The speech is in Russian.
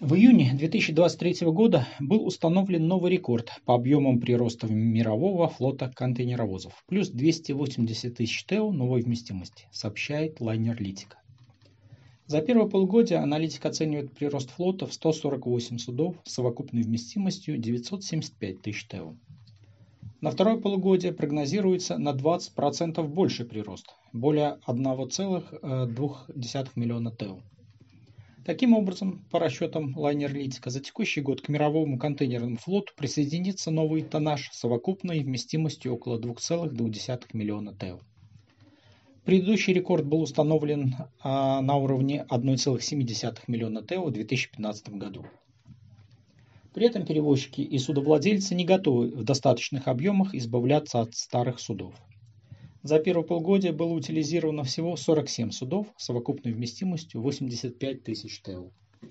В июне 2023 года был установлен новый рекорд по объемам прироста мирового флота контейнеровозов. Плюс 280 тысяч ТЭО новой вместимости, сообщает Лайнер Литика. За первое полугодие аналитик оценивает прирост флота в 148 судов с совокупной вместимостью 975 тысяч ТЭО. На второе полугодие прогнозируется на 20% больше прирост, более 1,2 миллиона ТЭО. Таким образом, по расчетам Лайнерлитика, за текущий год к мировому контейнерному флоту присоединится новый тоннаж совокупной вместимостью около 2,2 миллиона ТЭО. Предыдущий рекорд был установлен а, на уровне 1,7 миллиона ТЭО в 2015 году. При этом перевозчики и судовладельцы не готовы в достаточных объемах избавляться от старых судов. За первое полугодие было утилизировано всего 47 судов с совокупной вместимостью 85 тысяч ТЭУ.